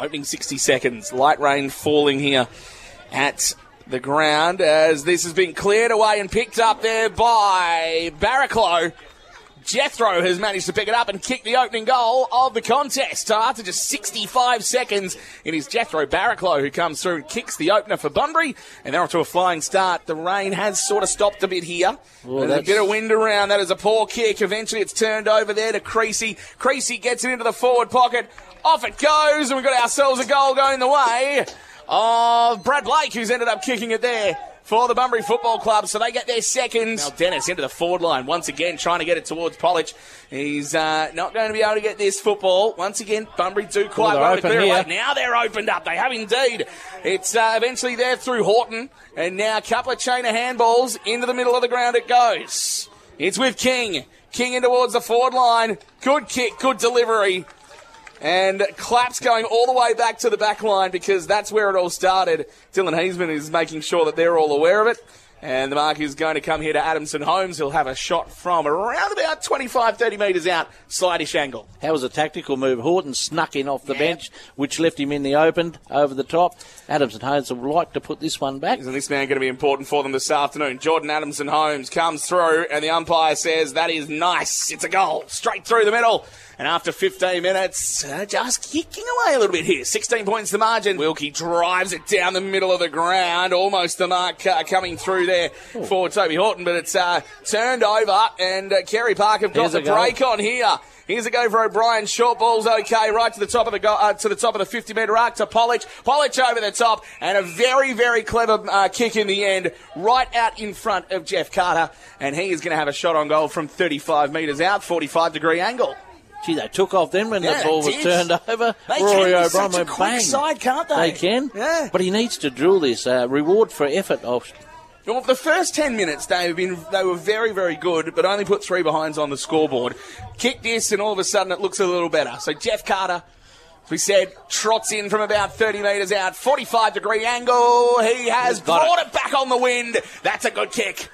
Opening 60 seconds. Light rain falling here at the ground as this has been cleared away and picked up there by Barraclough. Jethro has managed to pick it up and kick the opening goal of the contest. Uh, after just 65 seconds, it is Jethro Barraclough who comes through and kicks the opener for Bunbury. And they're off to a flying start. The rain has sort of stopped a bit here. Well, There's a bit of wind around. That is a poor kick. Eventually it's turned over there to Creasy. Creasy gets it into the forward pocket. Off it goes. And we've got ourselves a goal going the way of Brad Blake, who's ended up kicking it there for the Bunbury Football Club. So they get their second. Now Dennis into the forward line once again, trying to get it towards Polich. He's uh, not going to be able to get this football. Once again, Bunbury do quite they're well to open clear here. away. Now they're opened up. They have indeed. It's uh, eventually there through Horton. And now a couple of chain of handballs into the middle of the ground it goes. It's with King. King in towards the forward line. Good kick, good delivery. And claps going all the way back to the back line because that's where it all started. Dylan Hazeman is making sure that they're all aware of it. And the mark is going to come here to Adamson Holmes. He'll have a shot from around about 25, 30 metres out, slightish angle. How was a tactical move? Horton snuck in off the bench, which left him in the open over the top. Adamson Holmes would like to put this one back. Isn't this man going to be important for them this afternoon? Jordan Adamson Holmes comes through, and the umpire says that is nice. It's a goal straight through the middle. And after 15 minutes, uh, just kicking away a little bit here. 16 points the margin. Wilkie drives it down the middle of the ground, almost the mark uh, coming through there for Toby Horton, but it's uh, turned over, and uh, Carey Park have got Here's the break on here. Here's a go for O'Brien. Short ball's okay, right to the top of the go- uh, to the top of the 50 metre arc to Polich. Polich over the top, and a very very clever uh, kick in the end, right out in front of Jeff Carter, and he is going to have a shot on goal from 35 metres out, 45 degree angle. Gee, they took off then when Yeah, the ball was did. turned over. They Rory can O'Brien went quick bang. side, can't they? They can. Yeah. But he needs to drill this. Uh, reward for effort. Of, Well, the first 10 minutes, they have been they were very, very good, but only put three behinds on the scoreboard. Kick this, and all of a sudden it looks a little better. So Jeff Carter, as we said, trots in from about 30 metres out, 45 degree angle. He has brought it. back on the wind. That's a good kick.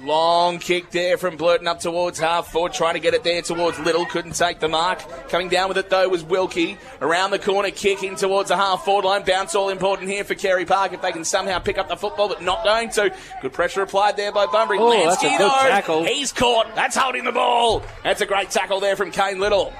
Long kick there from Blurton up towards half forward, trying to get it there towards Little. Couldn't take the mark. Coming down with it though was Wilkie. Around the corner, kick in towards the half forward line. Bounce all important here for Carey Park if they can somehow pick up the football, but not going to. Good pressure applied there by Bunbury. Oh, that's a good though, tackle. He's caught. That's holding the ball. That's a great tackle there from Kane Little.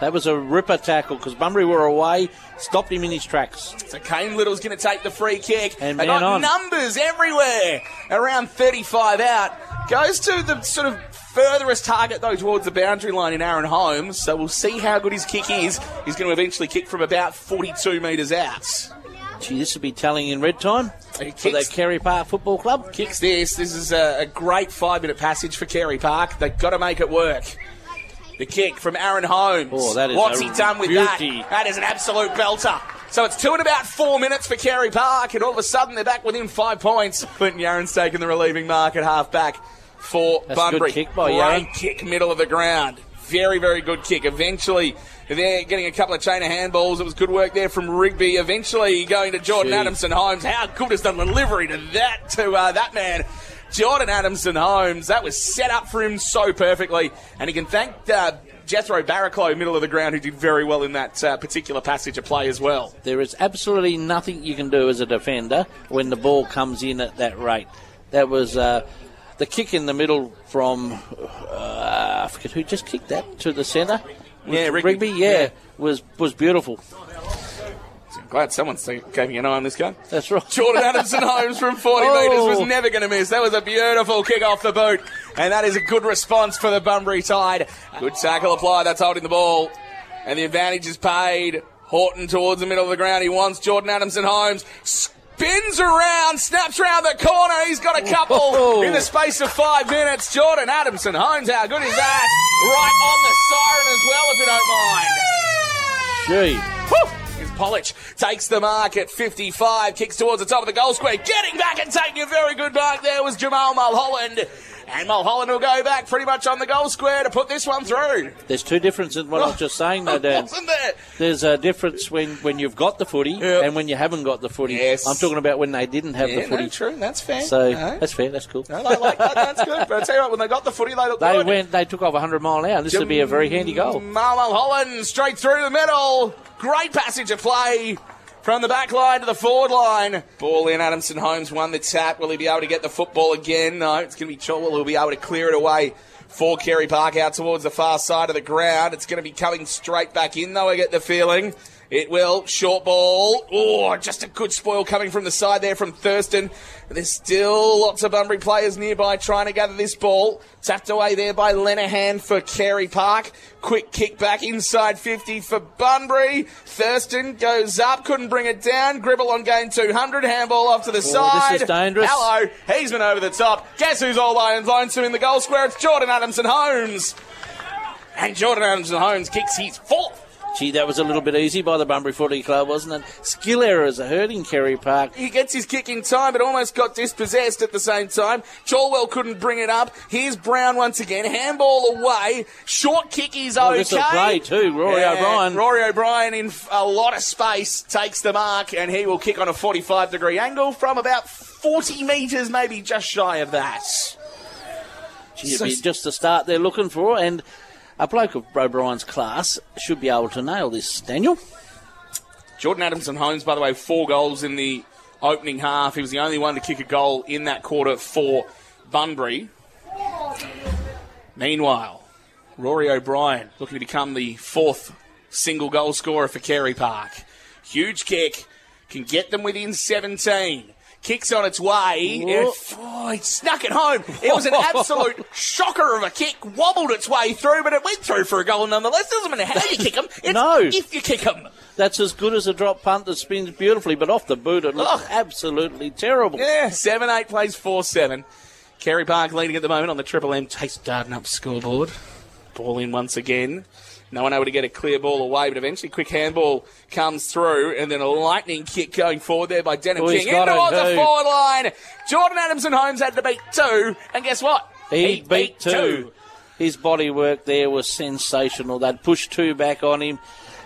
That was a ripper tackle because Bunbury were away, stopped him in his tracks. So Kane Little's going to take the free kick. And they got on. numbers everywhere. Around 35 out. Goes to the sort of furthest target, though, towards the boundary line in Aaron Holmes. So we'll see how good his kick is. He's going to eventually kick from about 42 metres out. Gee, this will be telling in red time He for kicks, that Carey Park Football Club. kicks this. This is a, a great five minute passage for Carey Park. They've got to make it work. The kick from Aaron Holmes. Oh, that is What's he done with beauty. that? That is an absolute belter. So it's two and about four minutes for Carey Park, and all of a sudden they're back within five points. Clinton Yaron's taking the relieving mark at half back for That's a good Bunbury. kick by Great Yaron. kick, middle of the ground. Very, very good kick. Eventually, they're getting a couple of chain of handballs. It was good work there from Rigby. Eventually, going to Jordan Gee. Adamson Holmes. How good is the delivery to that to uh, that man? Jordan Adamson Holmes. That was set up for him so perfectly, and he can thank uh, Jethro Barraclough, middle of the ground, who did very well in that uh, particular passage of play as well. There is absolutely nothing you can do as a defender when the ball comes in at that rate. That was uh, the kick in the middle from uh, I forget who just kicked that to the centre. Yeah, Rigby. Rigby. Yeah, Yeah. was was beautiful. I'm glad someone's keeping an eye on this guy. That's right. Jordan Adamson Holmes from 40 Oh. metres was never going to miss. That was a beautiful kick off the boot. And that is a good response for the Bunbury side. Good tackle applied. That's holding the ball. And the advantage is paid. Horton towards the middle of the ground. He wants Jordan Adamson Holmes. Spins around, snaps round the corner. He's got a couple Oh. in the space of five minutes. Jordan Adamson Holmes, how good is that? Right on the siren as well, if you don't mind. Gee, Whew! Polich takes the mark at 55, kicks towards the top of the goal square, getting back and taking a very good mark there was Jamal Mulholland. And Mulholland will go back pretty much on the goal square to put this one through. There's two differences in what I was just saying, though, Dan. Wasn't there? There's a difference when, when you've got the footy Yeah. and when you haven't got the footy. Yes. I'm talking about when they didn't have Yeah, the footy. no, true. That's fair. So No. that's fair. That's cool. No, I like that. That's good. But I tell you what, when they got the footy, they looked They good. went. They took off 100 mile an hour. This would be a very handy goal. Mulholland straight through the middle. Great passage of play from the back line to the forward line. Ball in. Adamson Holmes won the tap. Will he be able to get the football again? No, it's going to be Chilwell who'll be able to clear it away for Carey Park out towards the far side of the ground. It's going to be coming straight back in, though, I get the feeling. It will. Short ball. Oh, just a good spoil coming from the side there from Thurston. There's still lots of Bunbury players nearby trying to gather this ball. Tapped away there by Lenahan for Carey Park. Quick kick back inside 50 for Bunbury. Thurston goes up, couldn't bring it down. Gribble on game 200. Handball off to the side. This is dangerous. Hello. He's been over the top. Guess who's all lions line to in the goal square? It's Jordan Adamson Holmes. And Jordan Adamson Holmes kicks his fourth. Gee, that was a little bit easy by the Bunbury Footy Club, wasn't it? Skill errors are hurting Carey Park. He gets his kick in time, but almost got dispossessed at the same time. Chalwell couldn't bring it up. Here's Brown once again. Handball away. Short kick is Oh, okay. play too. Rory And O'Brien. Rory O'Brien in a lot of space takes the mark, and he will kick on a 45 degree angle from about 40 metres, maybe just shy of that. Gee, be just the start they're looking for, and a bloke of O'Brien's class should be able to nail this, Daniel. Jordan Adamson Holmes, by the way, four goals in the opening half. He was the only one to kick a goal in that quarter for Bunbury. Meanwhile, Rory O'Brien looking to become the fourth single goal scorer for Carey Park. Huge kick, can get them within 17. Kicks on its way. It, oh, it snuck it home. It was an absolute shocker of a kick. Wobbled its way through, but it went through for a goal nonetheless. Doesn't matter how you kick them. It's No. if you kick them. That's as good as a drop punt that spins beautifully, but off the boot it looks Ugh. absolutely terrible. Yeah, 7 8 plays 4 7. Carey Park leading at the moment on the Triple M Taste Darden up scoreboard. Ball in once again. No one able to get a clear ball away, but eventually quick handball comes through, and then a lightning kick going forward there by Denham Oh, King. got Into on the forward line. Jordan Adamson Holmes had to beat two, and guess what? He, beat two. His body work there was sensational. They'd pushed two back on him,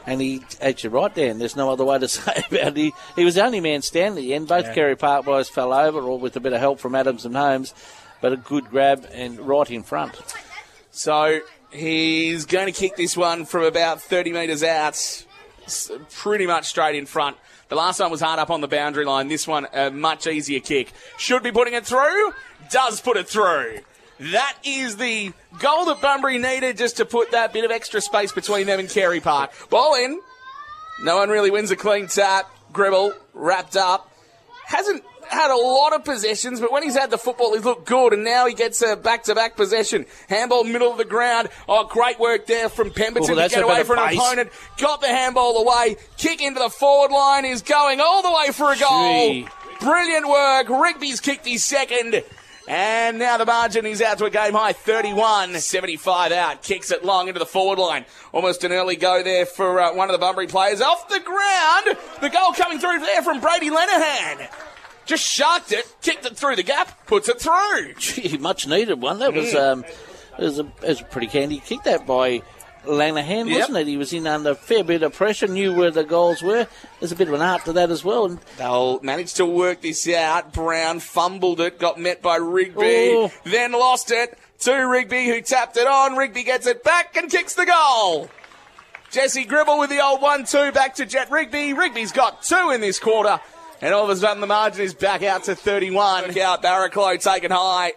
and he, actually, right, Dan, there's no other way to say about it. He, he was the only man standing at the end. Both Carey Park boys fell over, or with a bit of help from Adams and Holmes, but a good grab and right in front. So he's going to kick this one from about 30 metres out, pretty much straight in front. The last one was hard up on the boundary line. This one, a much easier kick. Should be putting it through. Does put it through. That is the goal that Bunbury needed just to put that bit of extra space between them and Carey Park. Ball in. No one really wins a clean tap. Gribble wrapped up. Hasn't had a lot of possessions, but when he's had the football, he's looked good, and now he gets a back-to-back possession. Handball, middle of the ground. Oh, great work there from Pemberton Oh, to get away from an opponent. Got the handball away. Kick into the forward line is going all the way for a goal. Gee. Brilliant work. Rigby's kicked his second. And now the margin is out to a game high 31. 75 out. Kicks it long into the forward line. Almost an early go there for uh, one of the Bunbury players. Off the ground. The goal coming through there from Brady Lenahan. Just sharked it, kicked it through the gap, puts it through. Gee, much needed one. That was um, it was a, it was a pretty handy kick that by Lenahan, Yep. wasn't it? He was in under a fair bit of pressure, knew where the goals were. There's a bit of an art to that as well. And They'll manage to work this out. Brown fumbled it, got met by Rigby, Oh. then lost it to Rigby, who tapped it on. Rigby gets it back and kicks the goal. Jesse Gribble with the old 1 2 back to Jet Rigby. Rigby's got two in this quarter. And all of a sudden, the margin is back out to 31. Look out, Barraclough taken high.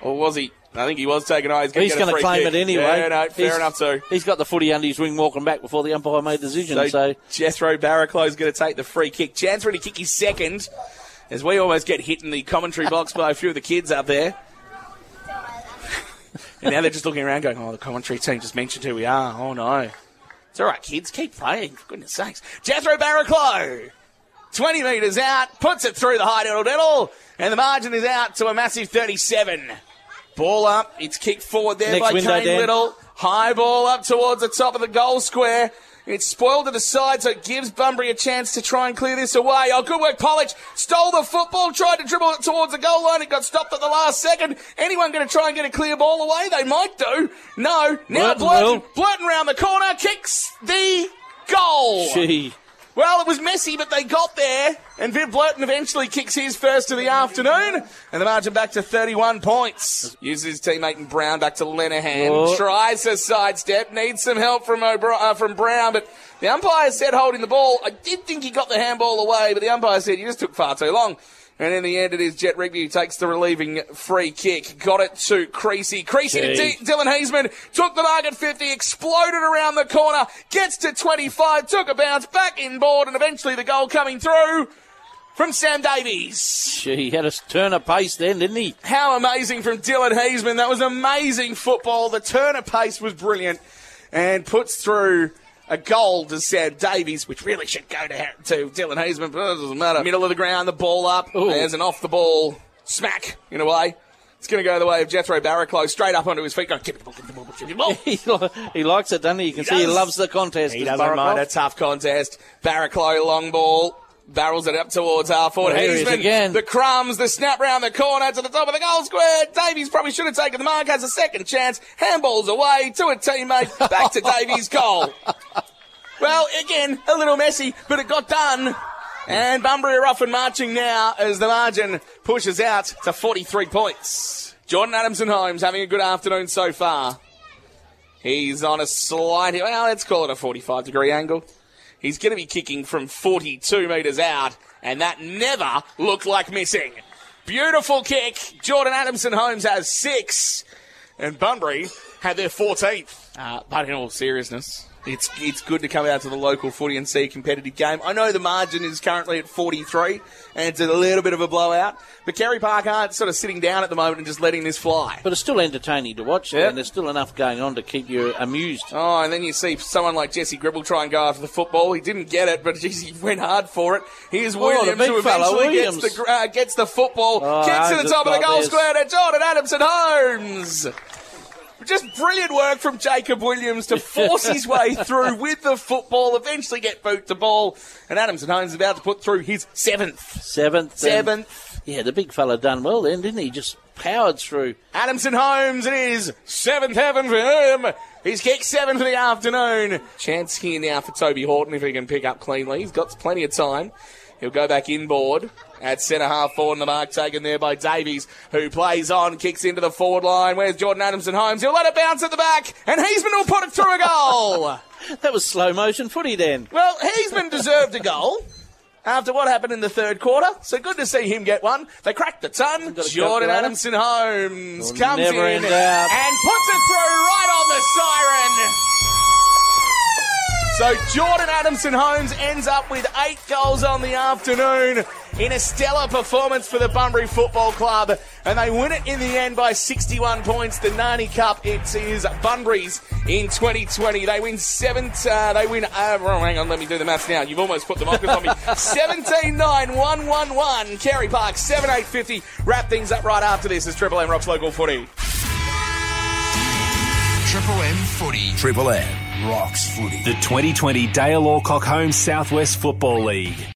Or was he? I think he was taken high. He's going he's to claim kick. it anyway. Yeah, no, fair He's- enough, too. He's got the footy under his wing walking back before the umpire made the decision. So, So, Jethro Barraclough is going to take the free kick. Chance ready to kick his second, as we almost get hit in the commentary box by a few of the kids up there. and now they're just looking around going, oh, the commentary team just mentioned who we are. Oh, no. It's all right, kids. Keep playing, for goodness sakes. Jethro Barraclough, 20 metres out, puts it through the high diddle diddle, and the margin is out to a massive 37. Ball up. It's kicked forward there Next by window, Kane Dan. Little. High ball up towards the top of the goal square. It's spoiled to the side, so it gives Bunbury a chance to try and clear this away. Oh, good work, Polich. Stole the football, tried to dribble it towards the goal line. It got stopped at the last second. Anyone going to try and get a clear ball away? They might do. No. Now Blurton. Blurton round the corner, kicks the goal. Gee. Well, it was messy, but they got there. And Viv Blurton eventually kicks his first of the afternoon. And the margin back to 31 points. Uses his teammate in Brown back to Lenahan. Oh. Tries a sidestep. Needs some help from, uh, from Brown. But the umpire said holding the ball. I did think he got the handball away, but the umpire said you just took far too long. And in the end, it is Jet Rigby who takes the relieving free kick. Got it to Creasy. Creasy to D- Dylan Heisman. Took the mark at 50. Exploded around the corner. Gets to 25. Took a bounce. Back inboard. And eventually the goal coming through from Sam Davies. He had a turn of pace then, didn't he? How amazing from Dylan Heisman. That was amazing football. The turn of pace was brilliant. And puts through a goal to Sam Davies, which really should go to, to Dylan Heisman, but it doesn't matter. Middle of the ground, the ball up. Ooh. There's an off the ball smack in a way. It's going to go the way of Jethro Barraclough, straight up onto his feet, going, give me the ball, give me the ball, give me the ball. He, he likes it, doesn't he? You can see he loves the contest. He doesn't mind a tough contest. Barraclough, long ball. Barrels it up towards half forward. Is Heisman, again. the crumbs, the snap round the corner to the top of the goal square. Davies probably should have taken the mark, has a second chance. Handballs away to a teammate, back to Davies' goal. Well, again, a little messy, but it got done. And Bunbury are off and marching now as the margin pushes out to 43 points. Jordan Adamson Holmes having a good afternoon so far. He's on a slight, well, let's call it a 45 degree angle. He's going to be kicking from 42 metres out, and that never looked like missing. Beautiful kick. Jordan Adamson Holmes has six, and Bunbury had their 14th. Uh, but in all seriousness, it's it's good to come out to the local footy and see a competitive game. I know the margin is currently at 43, and it's a little bit of a blowout, but Carey Park aren't sort of sitting down at the moment and just letting this fly. But it's still entertaining to watch, Yep. and there's still enough going on to keep you amused. Oh, and then you see someone like Jesse Gribble try and go after the football. He didn't get it, but geez, he went hard for it. Here's the Williams big who eventually gets the, uh, gets the football, Oh, kicks to the top of the goal square to Jordan Adamson Holmes. Just brilliant work from Jacob Williams to force his way through with the football, eventually get boot to ball, and Adamson Holmes is about to put through his seventh. Seventh. and- Seventh. yeah, the big fella done well then, didn't he? Just powered through. Adamson Holmes, it is seventh heaven for him. He's kicked seven for the afternoon. Chance here now for Toby Horton if he can pick up cleanly. He's got plenty of time. He'll go back inboard at centre half forward, and the mark taken there by Davies, who plays on, kicks into the forward line. Where's Jordan Adamson Holmes? He'll let it bounce at the back, and Heisman will put it through a goal. That was slow motion footy then. well, Heisman deserved a goal. After what happened in the third quarter, so good to see him get one. They cracked the ton. Jordan. Adamson Holmes comes in in and puts it through right on the siren. So Jordan Adamson Holmes ends up with eight goals on the afternoon in a stellar performance for the Bunbury Football Club, and they win it in the end by 61 points. The Nani Cup, it is Bunbury's in 2020. They win seven. Uh, they win. Uh, oh, hang on, let me do the maths now. You've almost put the markers on me. 17 9 1 1 1. Carey Park 7 8 50. Wrap things up right after this as Triple M rocks local footy. Triple M Footy. Triple M rocks footy. The 2020 Dale Alcock Home Southwest Football League.